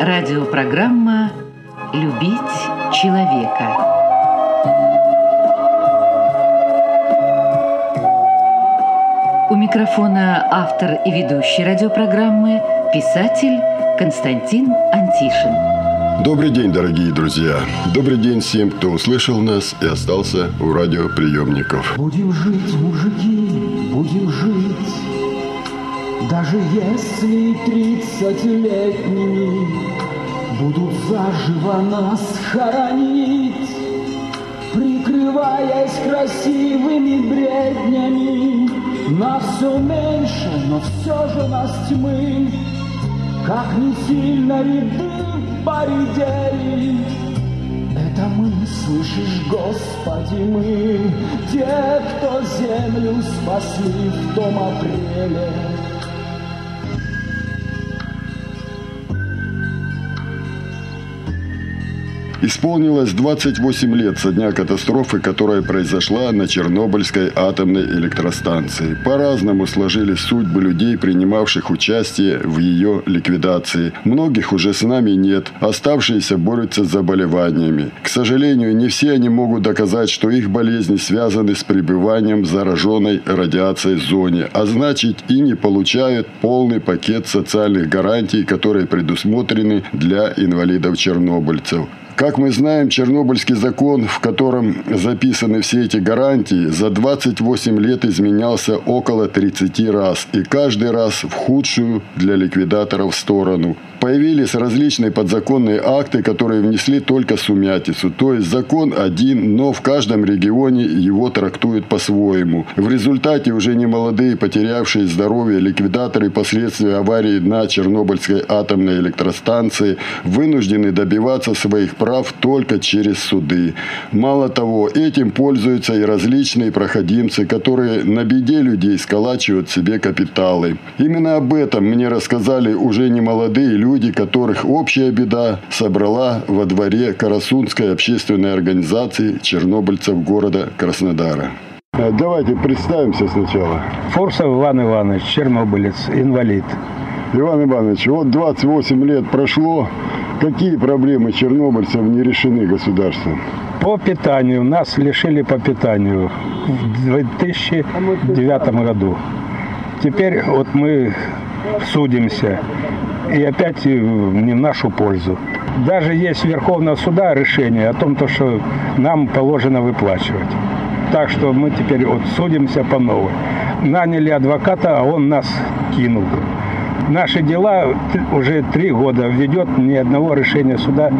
Радиопрограмма «Любить человека». У микрофона автор и ведущий радиопрограммы писатель Константин Антишин. Добрый день, дорогие друзья. Добрый день всем, кто услышал нас и остался у радиоприемников. Будем жить, мужики, будем жить, даже если тридцатилетними будут заживо нас хоронить, прикрываясь красивыми бреднями. Нас все меньше, но все же нас тьмы, как не сильно ряды поредели. Это мы, слышишь, Господи, мы, те, кто землю спасли в том апреле. Исполнилось 28 лет со дня катастрофы, которая произошла на Чернобыльской атомной электростанции. По-разному сложились судьбы людей, принимавших участие в ее ликвидации. Многих уже с нами нет. Оставшиеся борются с заболеваниями. К сожалению, не все они могут доказать, что их болезни связаны с пребыванием в зараженной радиацией зоне, а значит и не получают полный пакет социальных гарантий, которые предусмотрены для инвалидов-чернобыльцев. Как мы знаем, Чернобыльский закон, в котором записаны все эти гарантии, за 28 лет изменялся около 30 раз. И каждый раз в худшую для ликвидаторов сторону. Появились различные подзаконные акты, которые внесли только сумятицу. То есть закон один, но в каждом регионе его трактуют по-своему. В результате уже не молодые, потерявшие здоровье ликвидаторы последствий аварии на Чернобыльской атомной электростанции вынуждены добиваться своих прав только через суды. Мало того, этим пользуются и различные проходимцы, которые на беде людей сколачивают себе капиталы. Именно об этом мне рассказали уже не молодые люди, люди, которых общая беда собрала во дворе Карасунской общественной организации чернобыльцев города Краснодара. Э, давайте представимся сначала. Фурсов Иван Иванович, чернобылец, инвалид. Иван Иванович, вот 28 лет прошло. Какие проблемы чернобыльцев не решены государством? По питанию. Нас лишили по питанию в 2009 году. Теперь вот мы судимся и опять не в нашу пользу. Даже есть Верховного суда решение о том, то, что нам положено выплачивать. Так что мы теперь вот судимся по новой. Наняли адвоката, а он нас кинул. Наши дела уже три года ведет ни одного решения суда.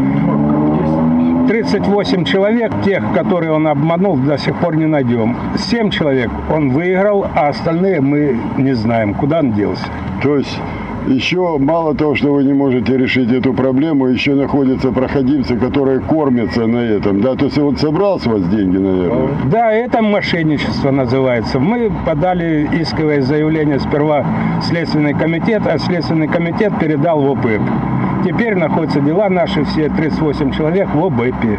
38 человек, тех, которые он обманул, до сих пор не найдем. 7 человек он выиграл, а остальные мы не знаем, куда он делся. То есть еще мало того, что вы не можете решить эту проблему, еще находятся проходимцы, которые кормятся на этом. Да? То есть он собрал с вас деньги, наверное? Да, это мошенничество называется. Мы подали исковое заявление сперва в Следственный комитет, а Следственный комитет передал в ОПЭП. Теперь находятся дела наши, все 38 человек в ОБЭПе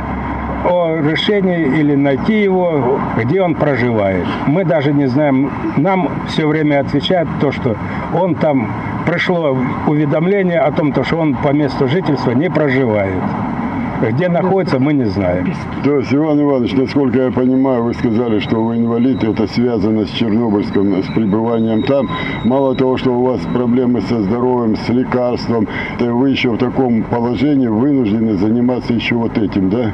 о решении или найти его, где он проживает. Мы даже не знаем, нам все время отвечают то, что он там пришло уведомление о том, что он по месту жительства не проживает. Где находится, мы не знаем. То есть, Иван Иванович, насколько я понимаю, вы сказали, что вы инвалид, это связано с Чернобыльском, с пребыванием там. Мало того, что у вас проблемы со здоровьем, с лекарством, то вы еще в таком положении вынуждены заниматься еще вот этим, да?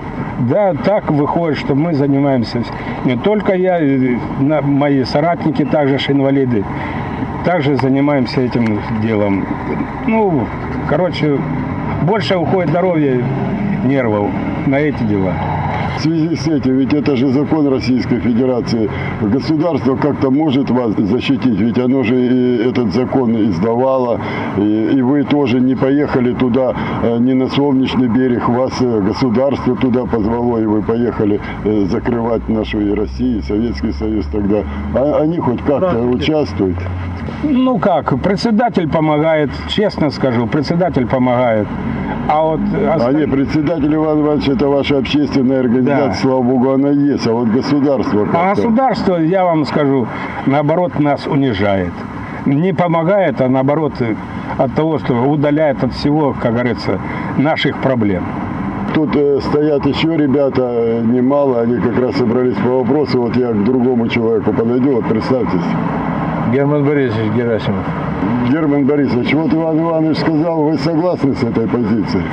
Да, так выходит, что мы занимаемся. Не только я, мои соратники также же инвалиды. Также занимаемся этим делом. Ну, короче, больше уходит здоровье нервов на эти дела. В связи с этим, ведь это же закон Российской Федерации, государство как-то может вас защитить, ведь оно же и этот закон издавало, и, и вы тоже не поехали туда, э, не на солнечный берег, вас э, государство туда позвало, и вы поехали э, закрывать нашу и Россию, и Советский Союз тогда. А они хоть как-то участвуют? Ну как, председатель помогает, честно скажу, председатель помогает. А вот... Остальные... А не, председатель Иван Иванович, это ваша общественная организация, да. слава богу, она есть, а вот государство А государство, я вам скажу, наоборот, нас унижает. не помогает, а наоборот от того, что удаляет от всего, как говорится, наших проблем. Тут э, стоят еще ребята, э, немало, они как раз собрались по вопросу. Вот я к другому человеку подойду, вот представьтесь. Герман Борисович Герасимов. Герман Борисович, вот Иван Иванович сказал, вы согласны с этой позицией?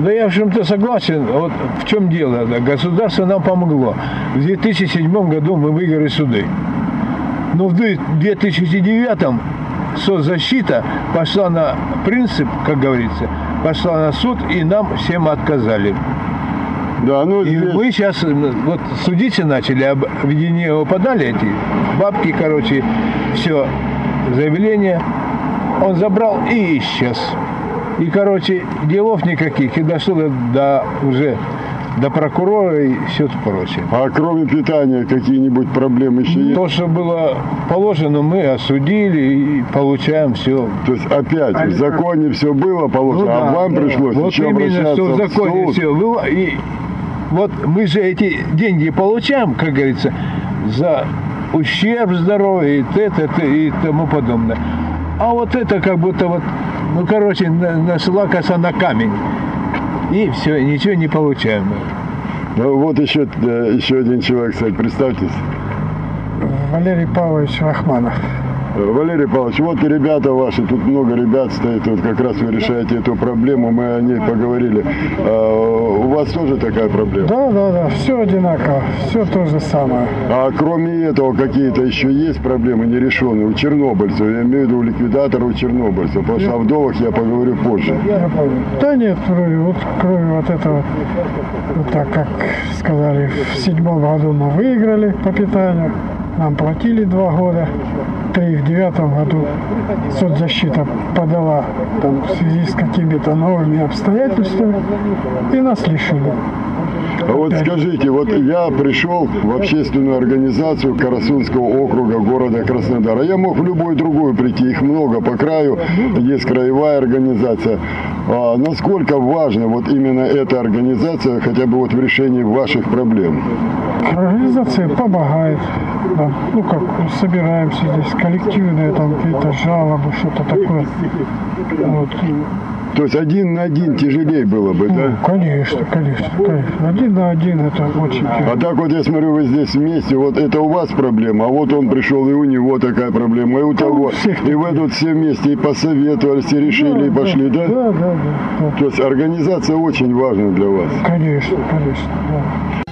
Да я в чем-то согласен. Вот в чем дело. Государство нам помогло. В 2007 году мы выиграли суды. Но в 2009 соцзащита пошла на принцип, как говорится, пошла на суд, и нам всем отказали. Да, ну, и здесь... мы сейчас вот судите начали, обвинения его подали эти бабки, короче, все, заявление он забрал и исчез. И, короче, делов никаких. И дошло до, до уже до прокурора и все прочее. А кроме питания какие-нибудь проблемы еще есть? То, что было положено, мы осудили и получаем все. То есть опять а в законе все было положено, ну, а да, а вам да. пришлось вот еще именно, что в законе в все было. И вот мы же эти деньги получаем, как говорится, за ущерб здоровью и т, т, т, и тому подобное. А вот это как будто вот, ну, короче, нашла коса на камень. И все, ничего не получаем. Ну, вот еще, э, еще один человек, кстати, представьтесь. Валерий Павлович Рахманов. Валерий Павлович, вот и ребята ваши, тут много ребят стоит, вот как раз вы решаете эту проблему, мы о ней поговорили. А, у вас тоже такая проблема? Да, да, да, все одинаково, все то же самое. А кроме этого какие-то еще есть проблемы нерешенные у чернобыльцев, я имею в виду у ликвидаторов у чернобыльцев, потому что о вдовах я поговорю позже. Да нет, кроме вот, кроме вот этого, вот так как сказали, в седьмом году мы выиграли по питанию, нам платили два года три в девятом году соцзащита подала там, в связи с какими-то новыми обстоятельствами и нас лишили. А вот скажите, вот я пришел в общественную организацию Карасунского округа города Краснодара. Я мог в любую другую прийти, их много по краю, есть краевая организация. А насколько важна вот именно эта организация хотя бы вот в решении ваших проблем? Организация помогает. Да. Ну как, собираемся здесь коллективные там какие-то жалобы, что-то такое. Вот. То есть один на один тяжелее было бы, ну, да? Конечно, конечно, конечно. Один на один это очень тяжело. А так вот я смотрю, вы здесь вместе, вот это у вас проблема, а вот он пришел, и у него такая проблема, и у того. И вы тут все вместе и посоветовались, и решили, да, и пошли, да? Да, да, да. да. То есть организация очень важна для вас. Конечно, конечно, да.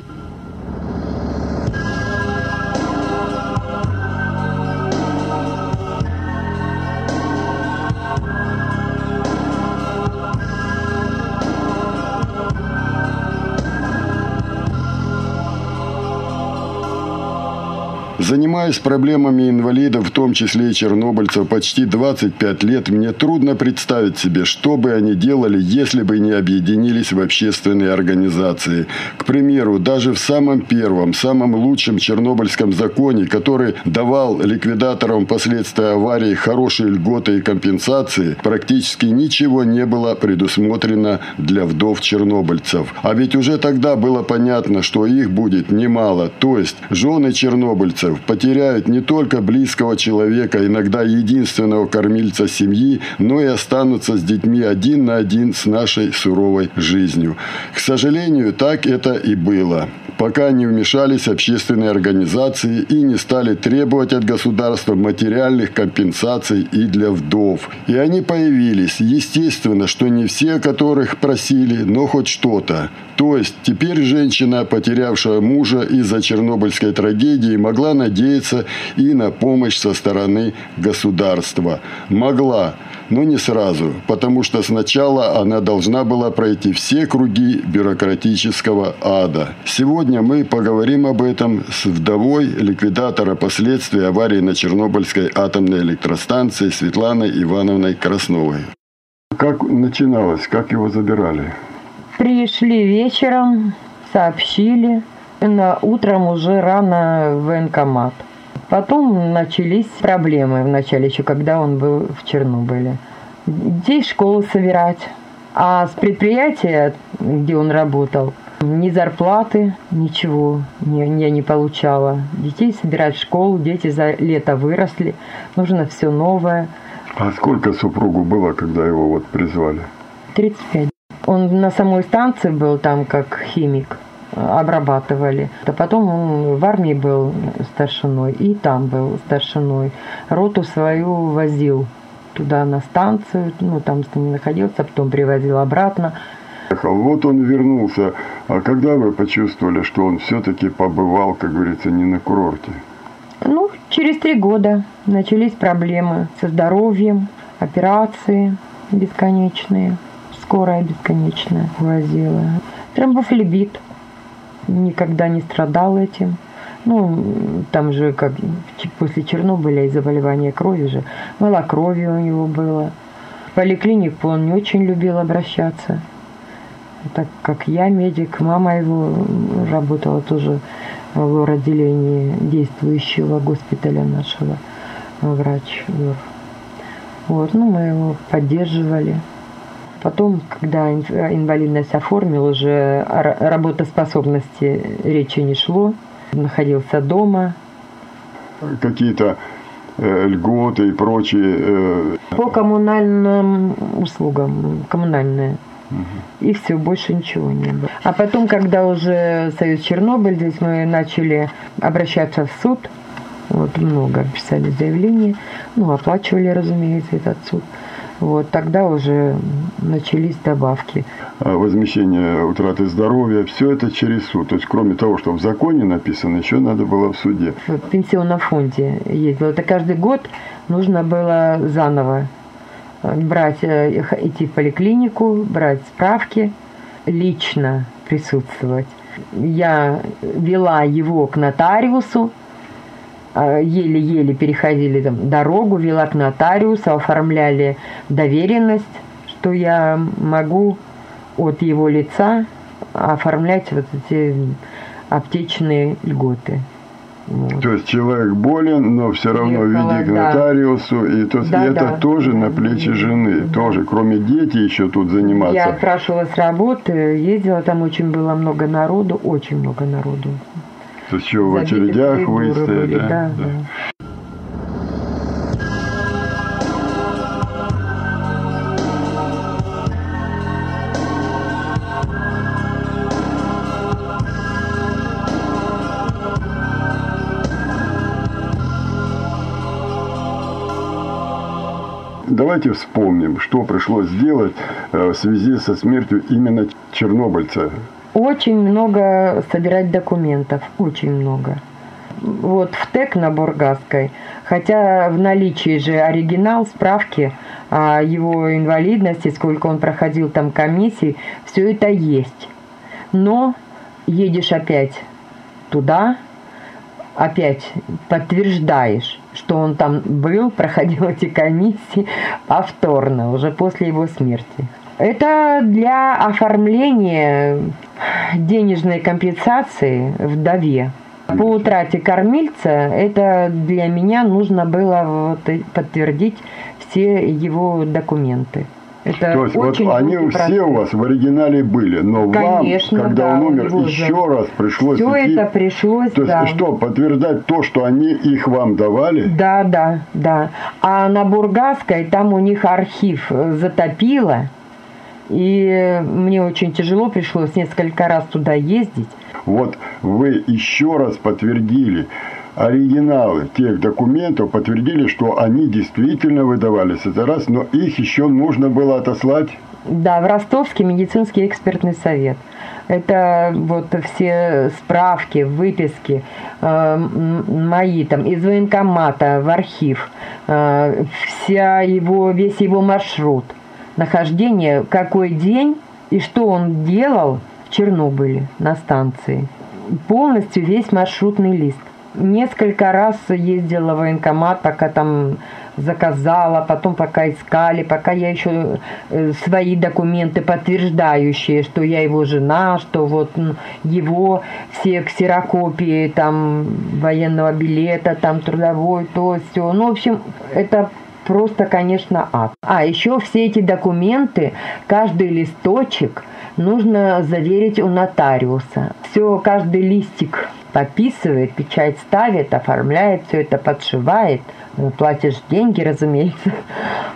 Занимаясь проблемами инвалидов, в том числе и чернобыльцев, почти 25 лет, мне трудно представить себе, что бы они делали, если бы не объединились в общественные организации. К примеру, даже в самом первом, самом лучшем чернобыльском законе, который давал ликвидаторам последствия аварии хорошие льготы и компенсации, практически ничего не было предусмотрено для вдов чернобыльцев. А ведь уже тогда было понятно, что их будет немало, то есть жены чернобыльцев, потеряют не только близкого человека, иногда единственного кормильца семьи, но и останутся с детьми один на один с нашей суровой жизнью. К сожалению, так это и было пока не вмешались общественные организации и не стали требовать от государства материальных компенсаций и для вдов. И они появились. Естественно, что не все, которых просили, но хоть что-то. То есть теперь женщина, потерявшая мужа из-за чернобыльской трагедии, могла надеяться и на помощь со стороны государства. Могла, но не сразу, потому что сначала она должна была пройти все круги бюрократического ада. Сегодня мы поговорим об этом с вдовой ликвидатора последствий аварии на Чернобыльской атомной электростанции Светланой Ивановной Красновой. Как начиналось, как его забирали? Пришли вечером, сообщили, на утром уже рано в военкомат. Потом начались проблемы вначале еще, когда он был в Чернобыле. Детей в школу собирать. А с предприятия, где он работал, Ни зарплаты, ничего я не получала. Детей собирать в школу, дети за лето выросли, нужно все новое. А сколько супругу было, когда его вот призвали? 35. Он на самой станции был там как химик, обрабатывали. А потом он в армии был старшиной и там был старшиной. Роту свою возил туда на станцию, ну там с ними находился, потом привозил обратно. Вот он вернулся. А когда вы почувствовали, что он все-таки побывал, как говорится, не на курорте? Ну, через три года начались проблемы со здоровьем, операции бесконечные, скорая бесконечная возила. Тромбофлебит. Никогда не страдал этим. Ну, там же как после Чернобыля и заболевания крови же. Малокровие у него было. В поликлинику он не очень любил обращаться. Так как я медик, мама его работала тоже в отделении действующего госпиталя нашего, врач. Вот, ну, мы его поддерживали. Потом, когда инвалидность оформил, уже работоспособности речи не шло. Находился дома. Какие-то э, льготы и прочие? Э... По коммунальным услугам, коммунальные. Угу. И все, больше ничего не было. А потом, когда уже Союз Чернобыль, здесь мы начали обращаться в суд, вот много писали заявления, ну, оплачивали, разумеется, этот суд. Вот тогда уже начались добавки. А возмещение утраты здоровья, все это через суд. То есть, кроме того, что в законе написано, еще надо было в суде. В пенсионном фонде ездила. Это каждый год нужно было заново брать, э, идти в поликлинику, брать справки, лично присутствовать. Я вела его к нотариусу, еле-еле переходили там, дорогу, вела к нотариусу, оформляли доверенность, что я могу от его лица оформлять вот эти аптечные льготы. Вот. То есть человек болен, но все равно Ехала, веди к нотариусу, и, то, да, и это да, тоже да, на плечи жены, да. тоже, кроме детей еще тут заниматься. Я отпрашивалась с работы, ездила, там очень было много народу, очень много народу. То есть еще в очередях выстояли. Да, да. да. Давайте вспомним, что пришлось сделать э, в связи со смертью именно чернобыльца. Очень много собирать документов, очень много. Вот в ТЭК на Бургасской, хотя в наличии же оригинал, справки о его инвалидности, сколько он проходил там комиссий, все это есть. Но едешь опять туда, опять подтверждаешь, что он там был, проходил эти комиссии повторно, уже после его смерти. Это для оформления денежной компенсации вдове. По утрате кормильца это для меня нужно было вот подтвердить все его документы. Это То есть вот они все у вас в оригинале были, но Конечно, вам, когда да, он умер, еще раз пришлось Все идти, это пришлось, То да. есть что, подтверждать то, что они их вам давали? Да, да, да. А на Бургасской там у них архив затопило, и мне очень тяжело пришлось несколько раз туда ездить. Вот вы еще раз подтвердили, оригиналы тех документов подтвердили, что они действительно выдавались. Это раз, но их еще нужно было отослать. Да, в Ростовский медицинский экспертный совет. Это вот все справки, выписки э, мои там из военкомата в архив, э, вся его, весь его маршрут нахождения, какой день и что он делал в Чернобыле на станции. Полностью весь маршрутный лист. Несколько раз ездила в военкомат, пока там заказала, потом пока искали, пока я еще э, свои документы подтверждающие, что я его жена, что вот его все ксерокопии там военного билета, там трудовой, то все. Ну, в общем, это просто, конечно, ад. А еще все эти документы, каждый листочек нужно заверить у нотариуса. Все, каждый листик подписывает, печать ставит, оформляет, все это подшивает. Ну, платишь деньги, разумеется,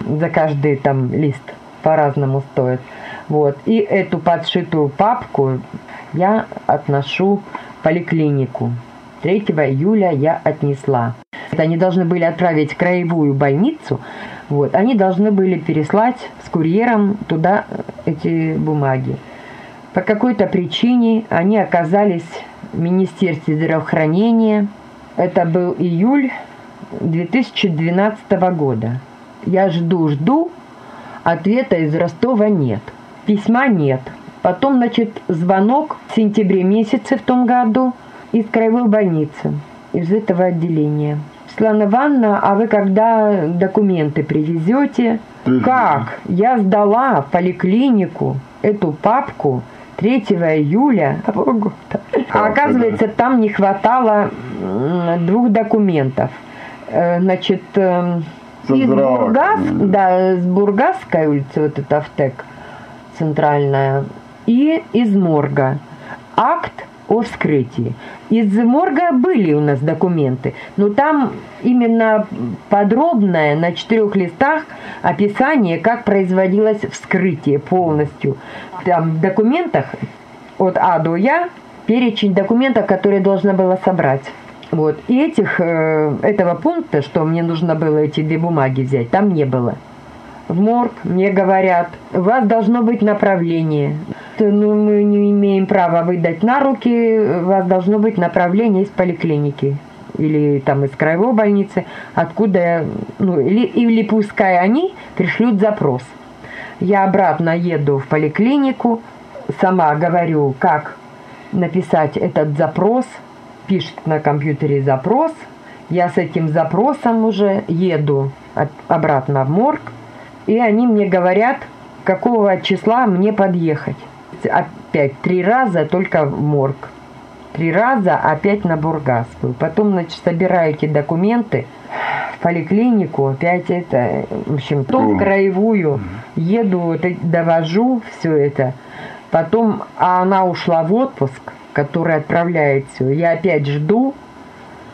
за каждый там лист по-разному стоит. Вот. И эту подшитую папку я отношу в поликлинику. 3 июля я отнесла. Они должны были отправить в краевую больницу. Вот. Они должны были переслать с курьером туда эти бумаги. По какой-то причине они оказались в Министерстве здравоохранения. Это был июль 2012 года. Я жду-жду, ответа из Ростова нет. Письма нет. Потом, значит, звонок в сентябре месяце в том году из краевой больницы, из этого отделения. Светлана Ивановна, а вы когда документы привезете? Как? Я сдала в поликлинику эту папку 3 июля. А оказывается, там не хватало двух документов. Э, значит, эм, из Бургас, да, с Бургасской улицы, вот это Автек центральная, и из морга. Акт о вскрытии. Из морга были у нас документы, но там именно подробное на четырех листах описание, как производилось вскрытие полностью. Там в документах от А до Я перечень документов, которые должна была собрать. Вот. И этих, э, этого пункта, что мне нужно было эти две бумаги взять, там не было. В морг мне говорят, у вас должно быть направление. Ну, мы не имеем права выдать на руки, у вас должно быть направление из поликлиники или там из краевой больницы, откуда, ну, или, или пускай они пришлют запрос. Я обратно еду в поликлинику, сама говорю, как написать этот запрос – пишет на компьютере запрос, я с этим запросом уже еду обратно в морг, и они мне говорят, какого числа мне подъехать. Опять три раза только в морг. Три раза опять на Бургас был. Потом, значит, собираю эти документы в поликлинику, опять это, в общем, то в краевую еду, вот, довожу все это. Потом, а она ушла в отпуск, который отправляет все. Я опять жду.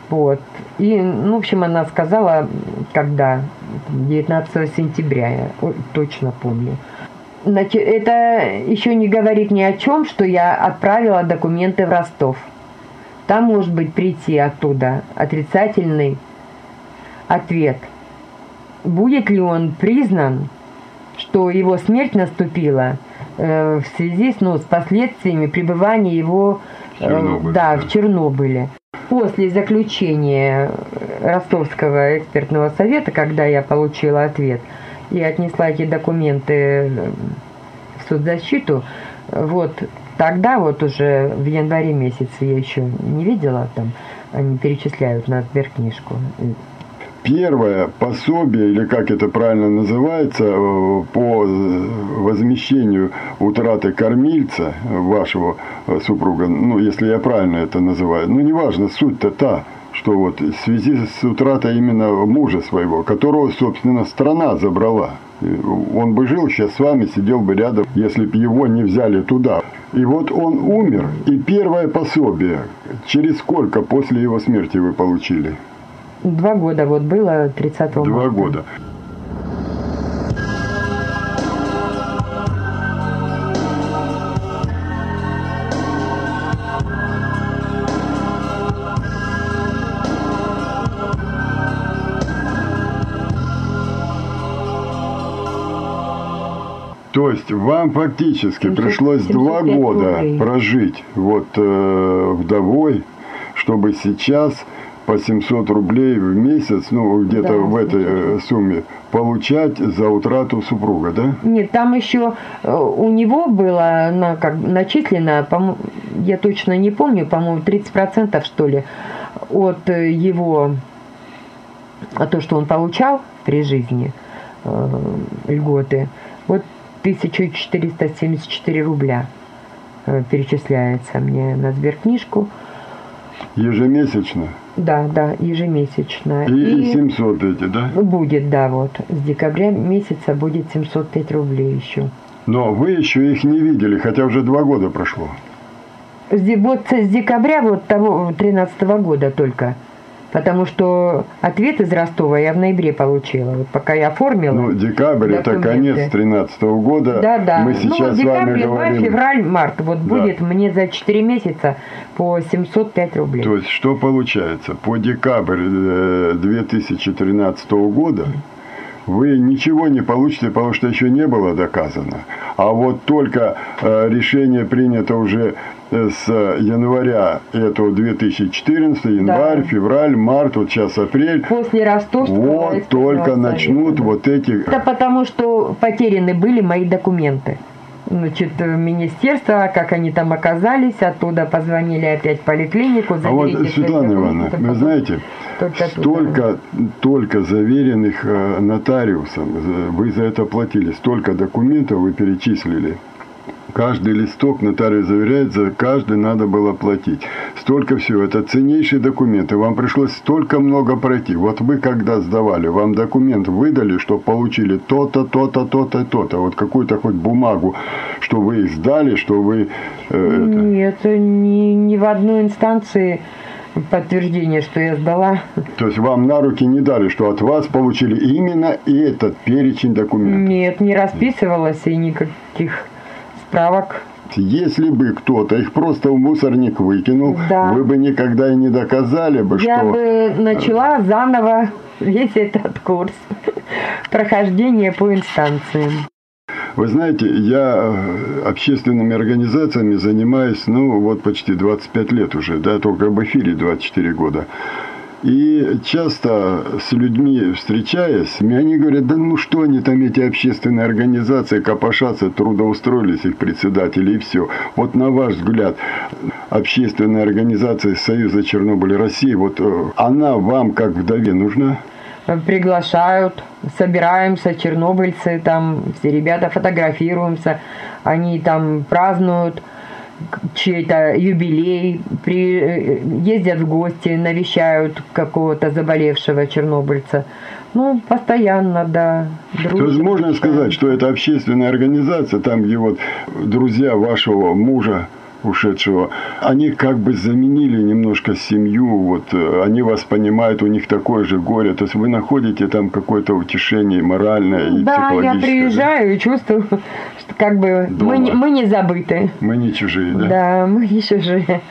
Вот. И, ну, в общем, она сказала, когда? 19 сентября, я точно помню. Это еще не говорит ни о чем, что я отправила документы в Ростов. Там может быть прийти оттуда отрицательный ответ. Будет ли он признан, что его смерть наступила – Э, в связи с, ну, с последствиями пребывания его э, Чернобыль, да, да. в Чернобыле. После заключения Ростовского экспертного совета, когда я получила ответ и отнесла эти документы в соцзащиту, вот тогда вот уже в январе месяце я еще не видела там, они перечисляют на сберкнижку. Первое пособие, или как это правильно называется, э, по возмещению утраты кормильца вашего э, супруга, ну, если я правильно это называю, ну, неважно, суть-то та, что вот в связи с утратой именно мужа своего, которого, собственно, страна забрала. Он бы жил сейчас с вами, сидел бы рядом, если бы его не взяли туда. И вот он умер, и первое пособие, через сколько после его смерти вы получили? Два года вот было 30 марта. Два года. То есть вам фактически пришлось два года рублей. прожить вот э, вдовой, чтобы сейчас по 700 рублей в месяц, ну, где-то да, в этой э, сумме, получать за утрату супруга, да? Нет, там еще э, у него было на, как, начислено, по я точно не помню, по-моему, 30% что ли, от э, его, от то, что он получал при жизни, э, льготы. Вот 1474 рубля э, перечисляется мне на сберкнижку. Ежемесячно? Да, да, ежемесячно. И, и 700 эти, да? Будет, да, вот. С декабря месяца будет 705 рублей еще. Но вы еще их не видели, хотя уже два года прошло. Вот с декабря вот того 13 года только. Потому что ответ из Ростова я в ноябре получила. Вот пока я оформила. Ну, декабрь документы. это конец 13 года. Да, да. Мы сейчас ну, вот декабрь, вами говорим... февраль, март. Вот да. будет мне за 4 месяца по 705 рублей. То есть, что получается? По декабрь 2013 э, года вы ничего не получите, потому что еще не было доказано. А вот только э, решение принято уже с января этого 2014, январь, да. февраль, март, вот сейчас апрель. После ростовства. Вот только начнут вот эти... Это потому, что потеряны были мои документы значит, министерство, как они там оказались, оттуда позвонили опять в поликлинику. А вот, Светлана Ивановна, вы знаете, только столько, только заверенных э, нотариусом, вы за это платили, столько документов вы перечислили. Каждый листок нотариус заверяет, за каждый надо было платить. Столько всего. Это ценнейшие документы. Вам пришлось столько много пройти. Вот вы когда сдавали, вам документ выдали, что получили то-то, то-то, то-то, то-то. Вот какую-то хоть бумагу, что вы их сдали, что вы... Э, Нет, это... ни, ни в одной инстанции подтверждение, что я сдала. То есть вам на руки не дали, что от вас получили именно этот перечень документов? Нет, не расписывалось и никаких справок. Если бы кто-то их просто в мусорник выкинул, да. вы бы никогда и не доказали бы, Я что... Я бы начала заново весь этот курс прохождения по инстанциям. Вы знаете, я э, общественными организациями занимаюсь, ну, вот почти 25 лет уже, да, только в эфире 24 года. И часто с людьми встречаясь, они говорят, да ну что они там, эти общественные организации, копошатся, трудоустроились их председатели и все. Вот на ваш взгляд, общественная организация Союза Чернобыля России, вот э, она вам как вдове нужна? Приглашают, собираемся, чернобыльцы, там все ребята фотографируемся, они там празднуют чей-то юбилей, при, э, ездят в гости, навещают какого-то заболевшего чернобыльца. Ну, постоянно, да. Дружат, То есть можно сказать, что это общественная организация, там, где вот друзья вашего мужа ушедшего, они как бы заменили немножко семью, вот э, они вас понимают, у них такое же горе, то есть вы находите там какое-то утешение моральное и да, психологическое. Да, я приезжаю да? и чувствую, что как бы мы, мы не забыты. Мы не чужие, да? Да, мы не чужие.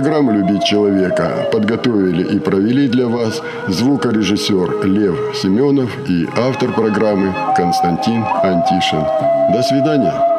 Программу «Любить человека» подготовили и провели для вас звукорежиссер Лев Семенов и автор программы Константин Антишин. До свидания.